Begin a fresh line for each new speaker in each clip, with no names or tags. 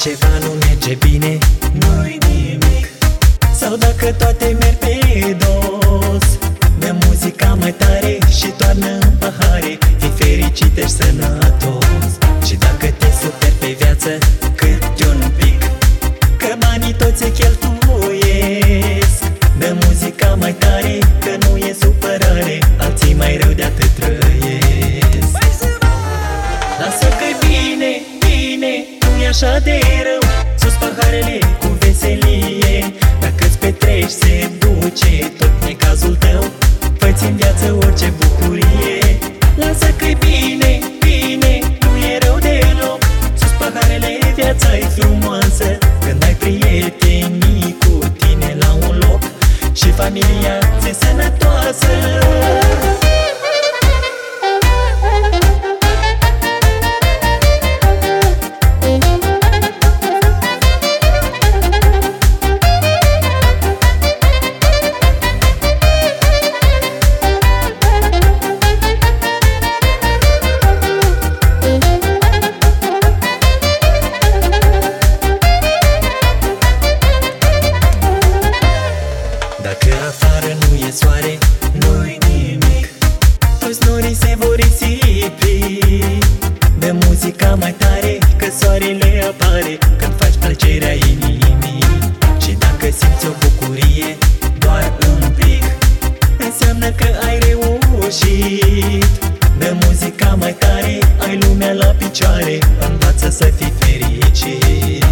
ceva nu merge bine. Nu-i nimic. Sau dacă toate merg pe dos. Dă muzica mai tare și toarnă în pahare. Fii fericit și sănătos. Și dacă te superi pe viață cât un pic. Că banii toți se cheltuiesc așa de rău. Sus paharele cu veselie. Dacă-ți petreci se duce tot necazul tău. Fă-ți în viață orice bucurie. Lasă că-i bine, bine, nu e rău deloc. Sus paharele viața e frumoasă. Când ai prietenii cu tine la un loc Și familia ți-e sănătoasă muzica mai tare, că soarele apare Când faci plăcerea inimii. Și dacă simți o bucurie, doar un pic Înseamnă că ai reușit. De muzica mai tare, ai lumea la picioare Învață să fii fericit.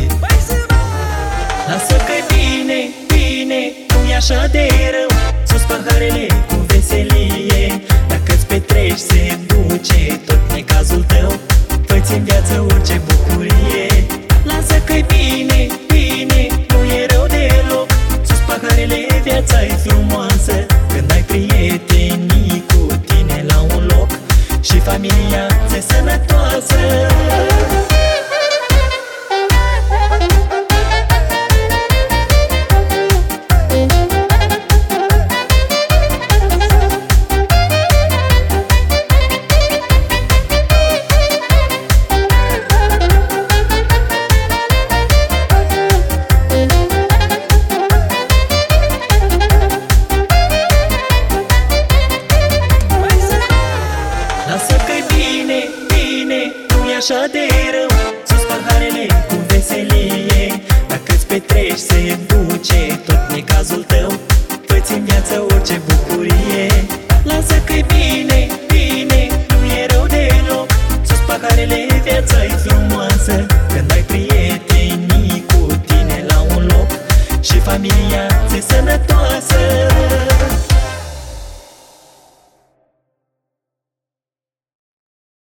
Lasă că-i bine, bine, nu e așa de rău. Sus paharele cu veselie Dacă-ți petreci se duce tot necazul tău Fă-ți în viață orice bucurie. Lasă că-i bine, bine, nu e rău deloc. Sus paharele viața e frumoasă. Când ai prietenii cu tine la un loc Și familia ți-e sănătoasă paharele cu veselie. Dacă-ți petreci se duce tot cazul tău Fă-ți în viață orice bucurie. Lasă că-i bine, bine, nu e rău deloc Sus paharele, viața-i frumoasă Când ai prietenii cu tine la un loc. Și familia ți sănătoasă.